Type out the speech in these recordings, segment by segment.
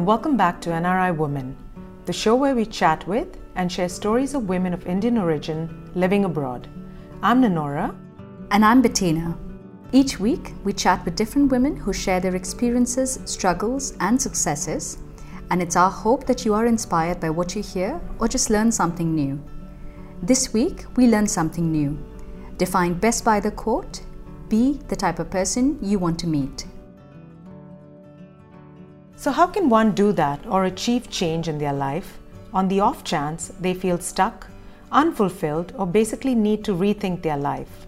and welcome back to NRI Woman, the show where we chat with and share stories of women of Indian origin living abroad. I'm Nanora. And I'm Bettina. Each week, we chat with different women who share their experiences, struggles, and successes. And it's our hope that you are inspired by what you hear or just learn something new. This week, we learned something new. Defined best by the quote Be the type of person you want to meet. So, how can one do that or achieve change in their life on the off chance they feel stuck, unfulfilled, or basically need to rethink their life?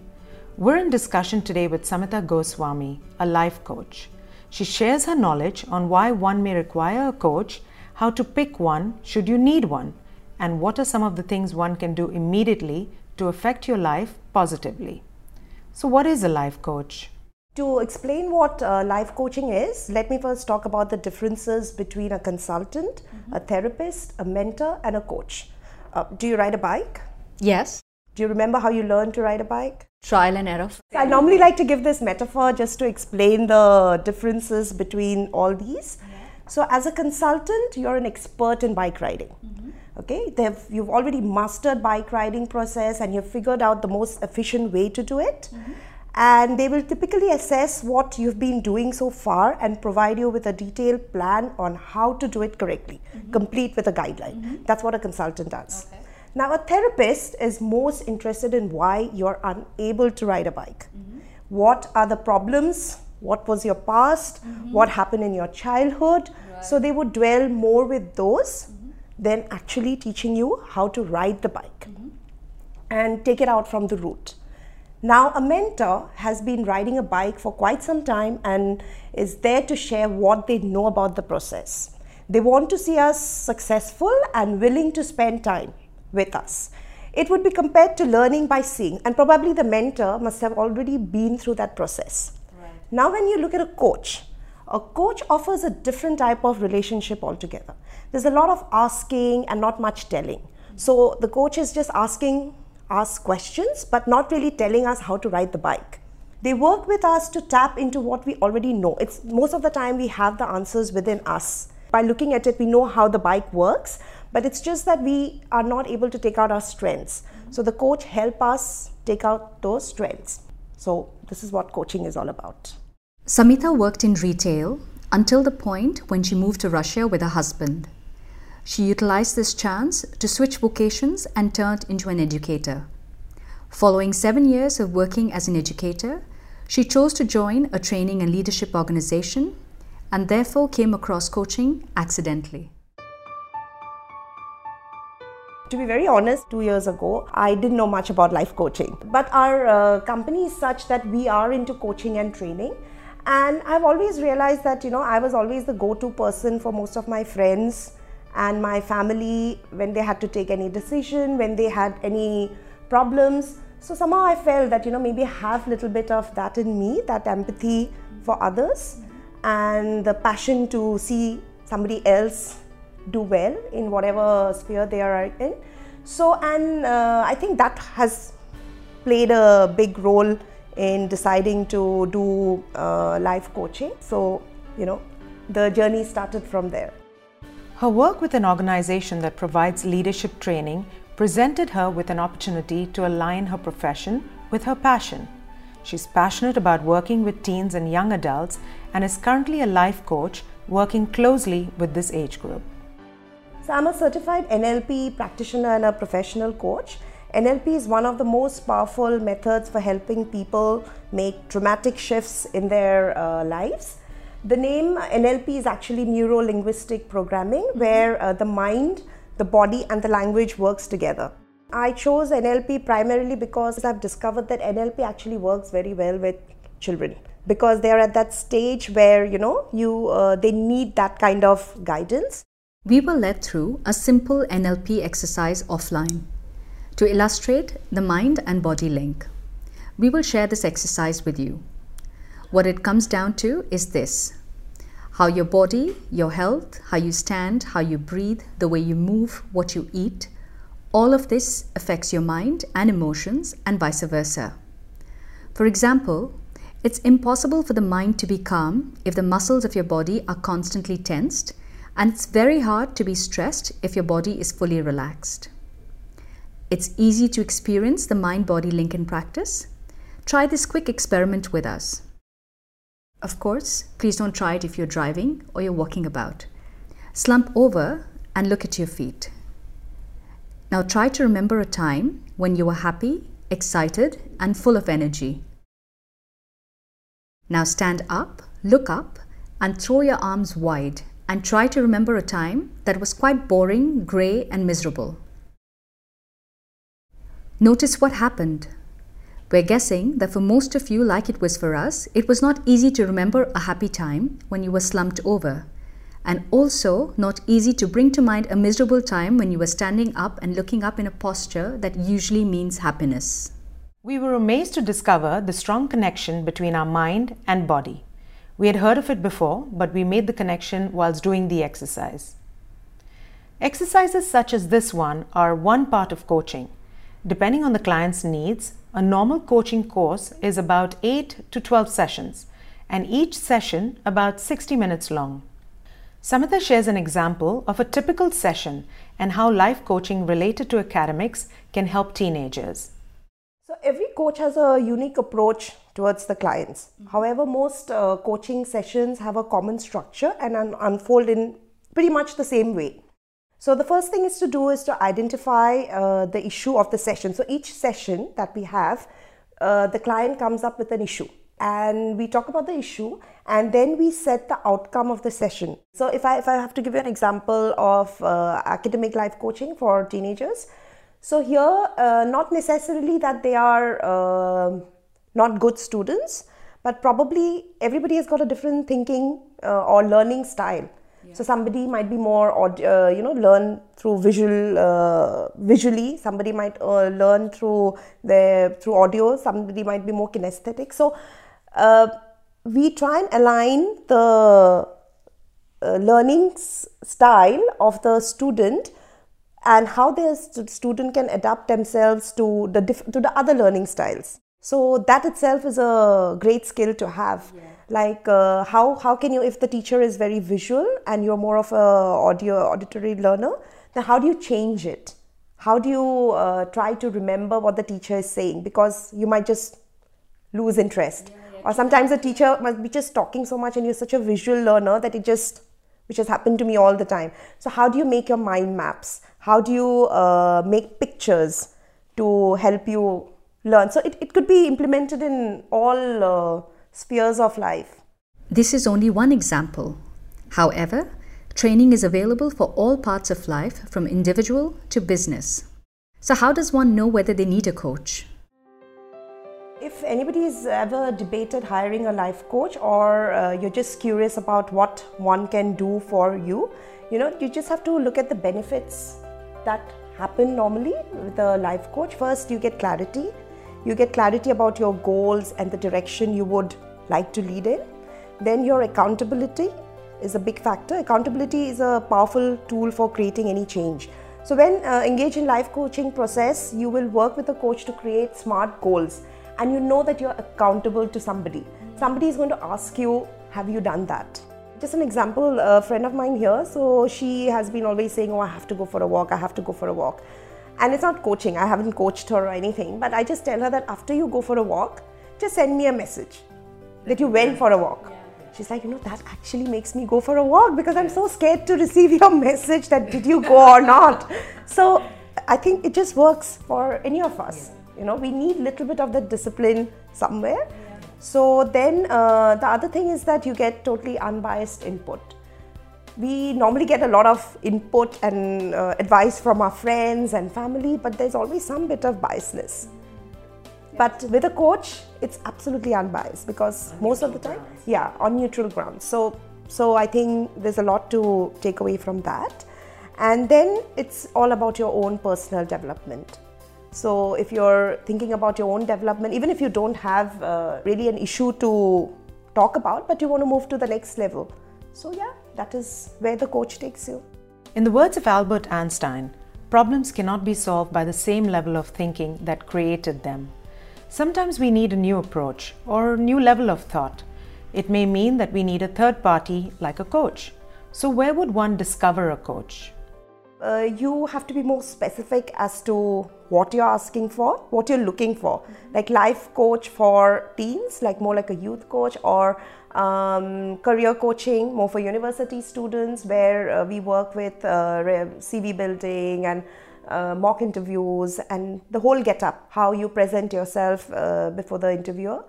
We're in discussion today with Samita Goswami, a life coach. She shares her knowledge on why one may require a coach, how to pick one should you need one, and what are some of the things one can do immediately to affect your life positively. So, what is a life coach? To explain what uh, life coaching is, let me first talk about the differences between a consultant, mm-hmm. a therapist, a mentor, and a coach. Uh, do you ride a bike? Yes. Do you remember how you learned to ride a bike? Trial and error. I normally like to give this metaphor just to explain the differences between all these. Yeah. So, as a consultant, you're an expert in bike riding. Mm-hmm. Okay, you've already mastered bike riding process and you've figured out the most efficient way to do it. Mm-hmm and they will typically assess what you've been doing so far and provide you with a detailed plan on how to do it correctly, mm-hmm. complete with a guideline. Mm-hmm. That's what a consultant does. Okay. Now, a therapist is most interested in why you're unable to ride a bike. Mm-hmm. What are the problems? What was your past? Mm-hmm. What happened in your childhood? Right. So, they would dwell more with those mm-hmm. than actually teaching you how to ride the bike mm-hmm. and take it out from the root. Now, a mentor has been riding a bike for quite some time and is there to share what they know about the process. They want to see us successful and willing to spend time with us. It would be compared to learning by seeing, and probably the mentor must have already been through that process. Right. Now, when you look at a coach, a coach offers a different type of relationship altogether. There's a lot of asking and not much telling. So, the coach is just asking ask questions, but not really telling us how to ride the bike. They work with us to tap into what we already know. It's most of the time we have the answers within us. By looking at it, we know how the bike works, but it's just that we are not able to take out our strengths. So the coach help us take out those strengths. So this is what coaching is all about. Samita worked in retail until the point when she moved to Russia with her husband. She utilized this chance to switch vocations and turned into an educator. Following seven years of working as an educator, she chose to join a training and leadership organization and therefore came across coaching accidentally. To be very honest, two years ago, I didn't know much about life coaching. But our uh, company is such that we are into coaching and training. And I've always realized that, you know, I was always the go to person for most of my friends and my family when they had to take any decision, when they had any problems. So somehow I felt that, you know, maybe I have a little bit of that in me, that empathy for others and the passion to see somebody else do well in whatever sphere they are in. So, and uh, I think that has played a big role in deciding to do uh, life coaching. So, you know, the journey started from there. Her work with an organization that provides leadership training presented her with an opportunity to align her profession with her passion. She's passionate about working with teens and young adults and is currently a life coach working closely with this age group. So, I'm a certified NLP practitioner and a professional coach. NLP is one of the most powerful methods for helping people make dramatic shifts in their uh, lives. The name NLP is actually neuro linguistic programming, where uh, the mind, the body, and the language works together. I chose NLP primarily because I've discovered that NLP actually works very well with children because they are at that stage where you know you uh, they need that kind of guidance. We were led through a simple NLP exercise offline to illustrate the mind and body link. We will share this exercise with you. What it comes down to is this how your body, your health, how you stand, how you breathe, the way you move, what you eat, all of this affects your mind and emotions, and vice versa. For example, it's impossible for the mind to be calm if the muscles of your body are constantly tensed and it's very hard to be stressed if your body is fully relaxed. It's easy to experience the mind body link in practice. Try this quick experiment with us. Of course, please don't try it if you're driving or you're walking about. Slump over and look at your feet. Now try to remember a time when you were happy, excited, and full of energy. Now stand up, look up, and throw your arms wide and try to remember a time that was quite boring, grey, and miserable. Notice what happened. We're guessing that for most of you, like it was for us, it was not easy to remember a happy time when you were slumped over, and also not easy to bring to mind a miserable time when you were standing up and looking up in a posture that usually means happiness. We were amazed to discover the strong connection between our mind and body. We had heard of it before, but we made the connection whilst doing the exercise. Exercises such as this one are one part of coaching. Depending on the client's needs, a normal coaching course is about 8 to 12 sessions, and each session about 60 minutes long. Samitha shares an example of a typical session and how life coaching related to academics can help teenagers. So, every coach has a unique approach towards the clients. However, most uh, coaching sessions have a common structure and un- unfold in pretty much the same way. So the first thing is to do is to identify uh, the issue of the session. So each session that we have, uh, the client comes up with an issue and we talk about the issue and then we set the outcome of the session. So if I, if I have to give you an example of uh, academic life coaching for teenagers, so here uh, not necessarily that they are um, not good students, but probably everybody has got a different thinking uh, or learning style. So somebody might be more, uh, you know, learn through visual, uh, visually. Somebody might uh, learn through the through audio. Somebody might be more kinesthetic. So uh, we try and align the uh, learning style of the student and how the student can adapt themselves to the to the other learning styles. So that itself is a great skill to have. Yeah like uh, how how can you if the teacher is very visual and you're more of a audio auditory learner then how do you change it? How do you uh, try to remember what the teacher is saying? Because you might just lose interest. Yeah, yeah, or sometimes the teacher must be just talking so much and you're such a visual learner that it just which has happened to me all the time. So how do you make your mind maps? How do you uh, make pictures to help you learn? So it, it could be implemented in all uh, spheres of life. This is only one example. However, training is available for all parts of life from individual to business. So, how does one know whether they need a coach? If anybody has ever debated hiring a life coach or uh, you're just curious about what one can do for you, you know, you just have to look at the benefits that happen normally with a life coach. First, you get clarity you get clarity about your goals and the direction you would like to lead in. Then your accountability is a big factor. Accountability is a powerful tool for creating any change. So when uh, engaged in life coaching process, you will work with a coach to create smart goals and you know that you're accountable to somebody. Somebody is going to ask you, have you done that? Just an example, a friend of mine here, so she has been always saying, oh, I have to go for a walk, I have to go for a walk. And it's not coaching, I haven't coached her or anything, but I just tell her that after you go for a walk, just send me a message that you went for a walk. She's like, you know, that actually makes me go for a walk because I'm so scared to receive your message that did you go or not. So I think it just works for any of us. You know, we need a little bit of that discipline somewhere. So then uh, the other thing is that you get totally unbiased input we normally get a lot of input and uh, advice from our friends and family, but there's always some bit of biasness. But with a coach, it's absolutely unbiased because on most of the time, grounds. yeah, on neutral grounds. So, so I think there's a lot to take away from that. And then it's all about your own personal development. So, if you're thinking about your own development, even if you don't have uh, really an issue to talk about, but you want to move to the next level. So, yeah, that is where the coach takes you. In the words of Albert Einstein, problems cannot be solved by the same level of thinking that created them. Sometimes we need a new approach or a new level of thought. It may mean that we need a third party like a coach. So, where would one discover a coach? Uh, you have to be more specific as to what you're asking for, what you're looking for. Like life coach for teens, like more like a youth coach, or um, career coaching, more for university students, where uh, we work with uh, CV building and uh, mock interviews and the whole get up, how you present yourself uh, before the interviewer.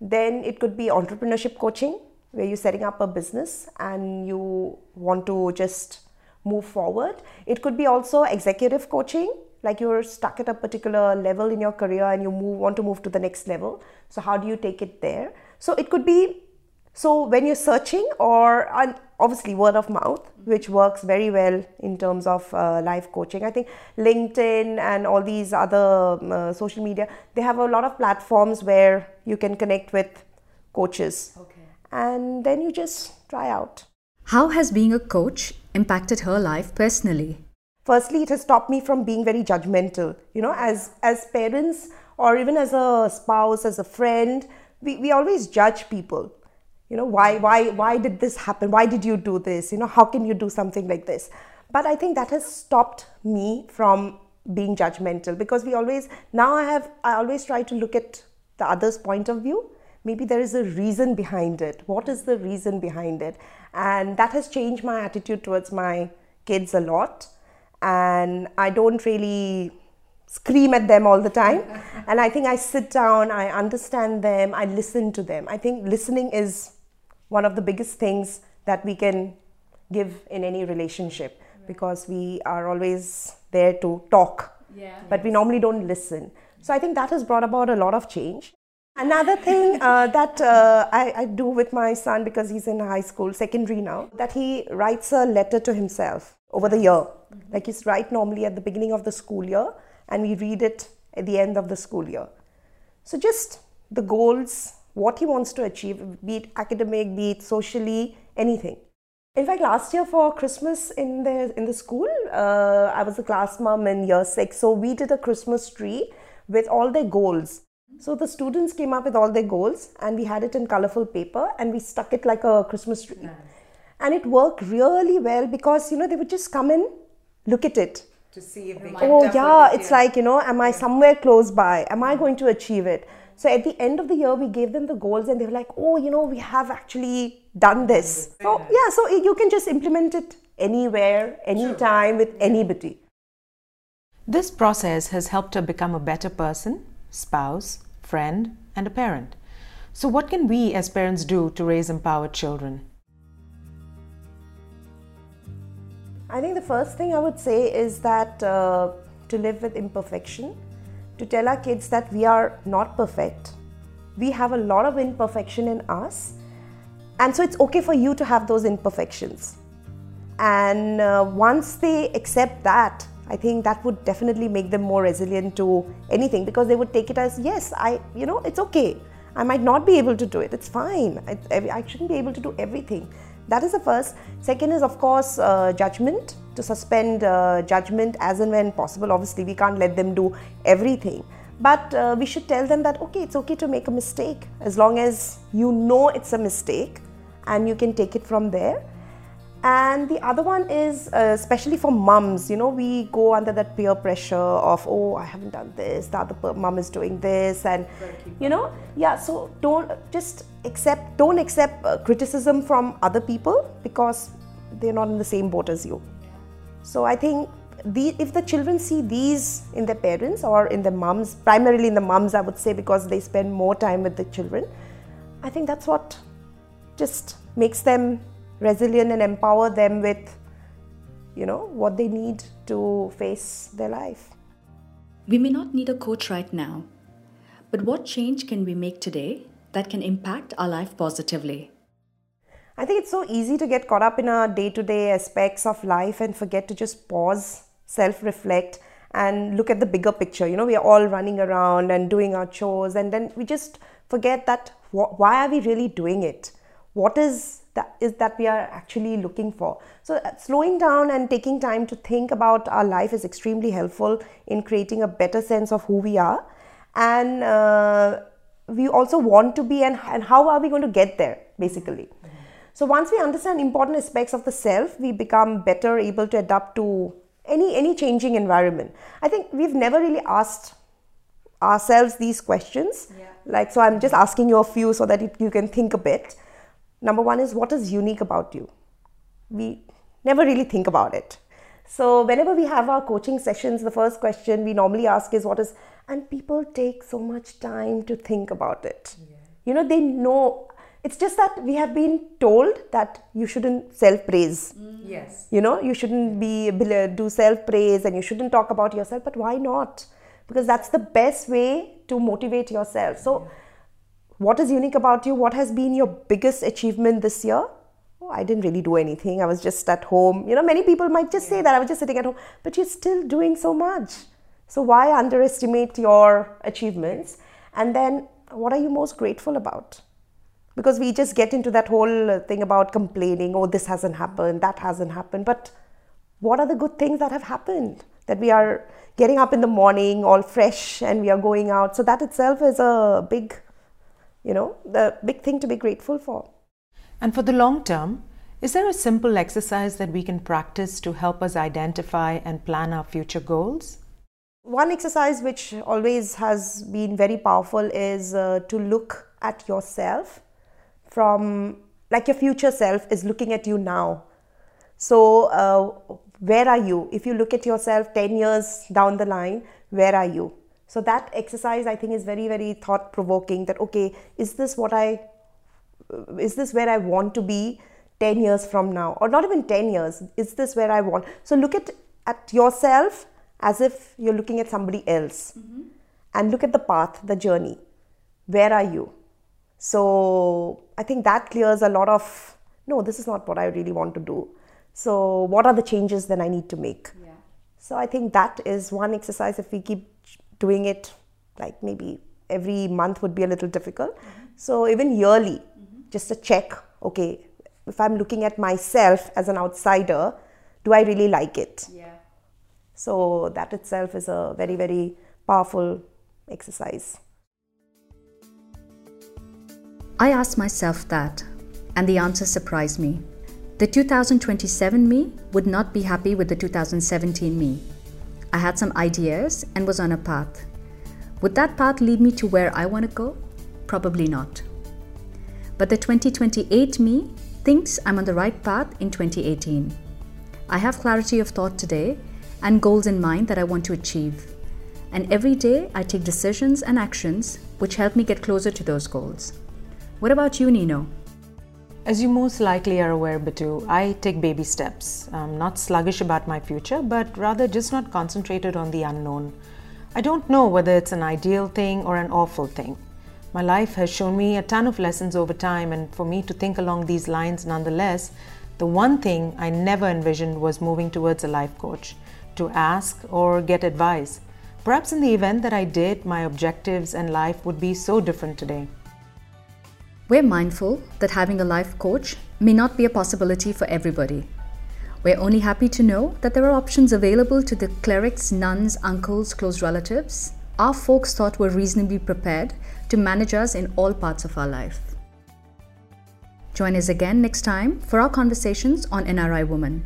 Then it could be entrepreneurship coaching, where you're setting up a business and you want to just move forward. It could be also executive coaching, like you're stuck at a particular level in your career and you move want to move to the next level. So how do you take it there? So it could be so when you're searching or obviously word of mouth, which works very well in terms of uh, life coaching. I think LinkedIn and all these other um, uh, social media, they have a lot of platforms where you can connect with coaches. Okay. And then you just try out. How has being a coach impacted her life personally? Firstly, it has stopped me from being very judgmental. You know, as as parents or even as a spouse, as a friend, we, we always judge people. You know, why why why did this happen? Why did you do this? You know, how can you do something like this? But I think that has stopped me from being judgmental because we always now I have I always try to look at the other's point of view maybe there is a reason behind it. What is the reason behind it? And that has changed my attitude towards my kids a lot. And I don't really scream at them all the time. and I think I sit down, I understand them, I listen to them. I think listening is one of the biggest things that we can give in any relationship because we are always there to talk, yeah. but we normally don't listen. So I think that has brought about a lot of change. Another thing uh, that uh, I, I, do with my son because he's in high school, secondary now, that he writes a letter to himself over the year. Mm-hmm. Like he's write normally at the beginning of the school year, and we read it at the end of the school year. So just the goals, what he wants to achieve, be it academic, be it socially, anything. In fact, last year for Christmas in the in the school, uh, I was a class mom in year six, so we did a Christmas tree with all their goals. So the students came up with all their goals and we had it in colorful paper and we stuck it like a Christmas tree. Nice. And it worked really well because, you know, they would just come in, look at it. To see if they Oh, yeah, it's like, you know, am I somewhere close by? Am I going to achieve it? So at the end of the year, we gave them the goals and they were like, oh, you know, we have actually done this. So, yeah, so you can just implement it anywhere, anytime, with anybody. This process has helped her become a better person, spouse, friend, and a parent. So, what can we as parents do to raise empowered children? I think the first thing I would say is that uh, to live with imperfection, to tell our kids that we are not perfect. We have a lot of imperfection in us, and so it's okay for you to have those imperfections. And uh, once they accept that, I think that would definitely make them more resilient to anything because they would take it as yes, I you know it's okay. I might not be able to do it. It's fine. I, I shouldn't be able to do everything. That is the first. Second is of course uh, judgment to suspend uh, judgment as and when possible. Obviously, we can't let them do everything, but uh, we should tell them that okay, it's okay to make a mistake as long as you know it's a mistake and you can take it from there and the other one is uh, especially for mums you know we go under that peer pressure of oh i haven't done this the other mum is doing this and you know yeah so don't just accept don't accept uh, criticism from other people because they're not in the same boat as you. So i think the, if the children see these in their parents or in their mums primarily in the mums i would say because they spend more time with the children i think that's what just makes them resilient and empower them with you know what they need to face their life. We may not need a coach right now but what change can we make today that can impact our life positively? I think it's so easy to get caught up in our day-to-day aspects of life and forget to just pause self-reflect and look at the bigger picture. You know we are all running around and doing our chores and then we just forget that wh- why are we really doing it? What is that is that we are actually looking for. So, uh, slowing down and taking time to think about our life is extremely helpful in creating a better sense of who we are. And uh, we also want to be, and, and how are we going to get there basically. So once we understand important aspects of the self, we become better able to adapt to any any changing environment. I think we've never really asked ourselves these questions. Yeah. Like so, I'm just asking you a few so that it, you can think a bit. Number one is what is unique about you. We never really think about it. So whenever we have our coaching sessions, the first question we normally ask is what is, and people take so much time to think about it. Yeah. You know, they know it's just that we have been told that you shouldn't self praise. Mm. Yes. You know, you shouldn't be do self praise and you shouldn't talk about yourself. But why not? Because that's the best way to motivate yourself. So, yeah. What is unique about you? What has been your biggest achievement this year? Oh, I didn't really do anything. I was just at home. You know, many people might just say that I was just sitting at home, but you're still doing so much. So, why underestimate your achievements? And then, what are you most grateful about? because we just get into that whole thing about complaining oh this hasn't happened that hasn't happened but what are the good things that have happened that we are getting up in the morning all fresh and we are going out so that itself is a big you know the big thing to be grateful for and for the long term is there a simple exercise that we can practice to help us identify and plan our future goals one exercise which always has been very powerful is uh, to look at yourself from like your future self is looking at you now. So, uh, where are you? If you look at yourself 10 years down the line, where are you? So, that exercise I think is very, very thought provoking that, okay, is this what I, is this where I want to be 10 years from now? Or not even 10 years, is this where I want? So, look at, at yourself as if you're looking at somebody else mm-hmm. and look at the path, the journey. Where are you? So I think that clears a lot of no, this is not what I really want to do. So what are the changes that I need to make? Yeah. So I think that is one exercise. If we keep doing it, like maybe every month would be a little difficult. Mm-hmm. So even yearly, mm-hmm. just a check. Okay, if I'm looking at myself as an outsider, do I really like it? Yeah. So that itself is a very very powerful exercise. I asked myself that, and the answer surprised me. The 2027 me would not be happy with the 2017 me. I had some ideas and was on a path. Would that path lead me to where I want to go? Probably not. But the 2028 me thinks I'm on the right path in 2018. I have clarity of thought today and goals in mind that I want to achieve. And every day I take decisions and actions which help me get closer to those goals. What about you, Nino? As you most likely are aware, Batu, I take baby steps. I'm not sluggish about my future, but rather just not concentrated on the unknown. I don't know whether it's an ideal thing or an awful thing. My life has shown me a ton of lessons over time, and for me to think along these lines nonetheless, the one thing I never envisioned was moving towards a life coach to ask or get advice. Perhaps in the event that I did, my objectives and life would be so different today. We're mindful that having a life coach may not be a possibility for everybody. We're only happy to know that there are options available to the clerics, nuns, uncles, close relatives. Our folks thought were reasonably prepared to manage us in all parts of our life. Join us again next time for our conversations on NRI Woman.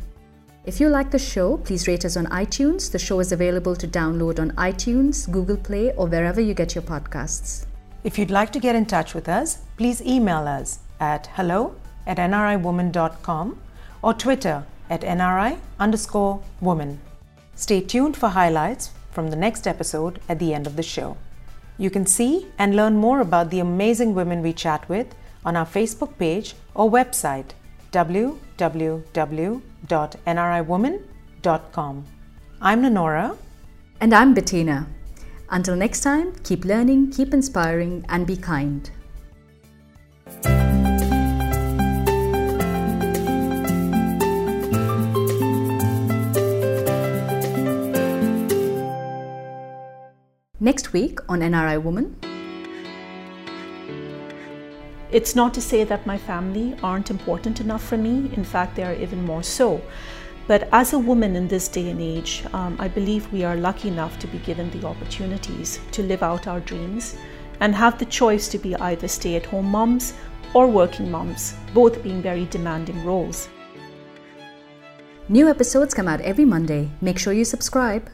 If you like the show, please rate us on iTunes. The show is available to download on iTunes, Google Play, or wherever you get your podcasts. If you'd like to get in touch with us, please email us at hello at nriwoman.com or Twitter at nri underscore woman. Stay tuned for highlights from the next episode at the end of the show. You can see and learn more about the amazing women we chat with on our Facebook page or website www.nriwoman.com. I'm Nanora. And I'm Bettina. Until next time, keep learning, keep inspiring, and be kind. Next week on NRI Woman. It's not to say that my family aren't important enough for me. In fact, they are even more so. But as a woman in this day and age, um, I believe we are lucky enough to be given the opportunities to live out our dreams and have the choice to be either stay at home moms or working moms, both being very demanding roles. New episodes come out every Monday. Make sure you subscribe.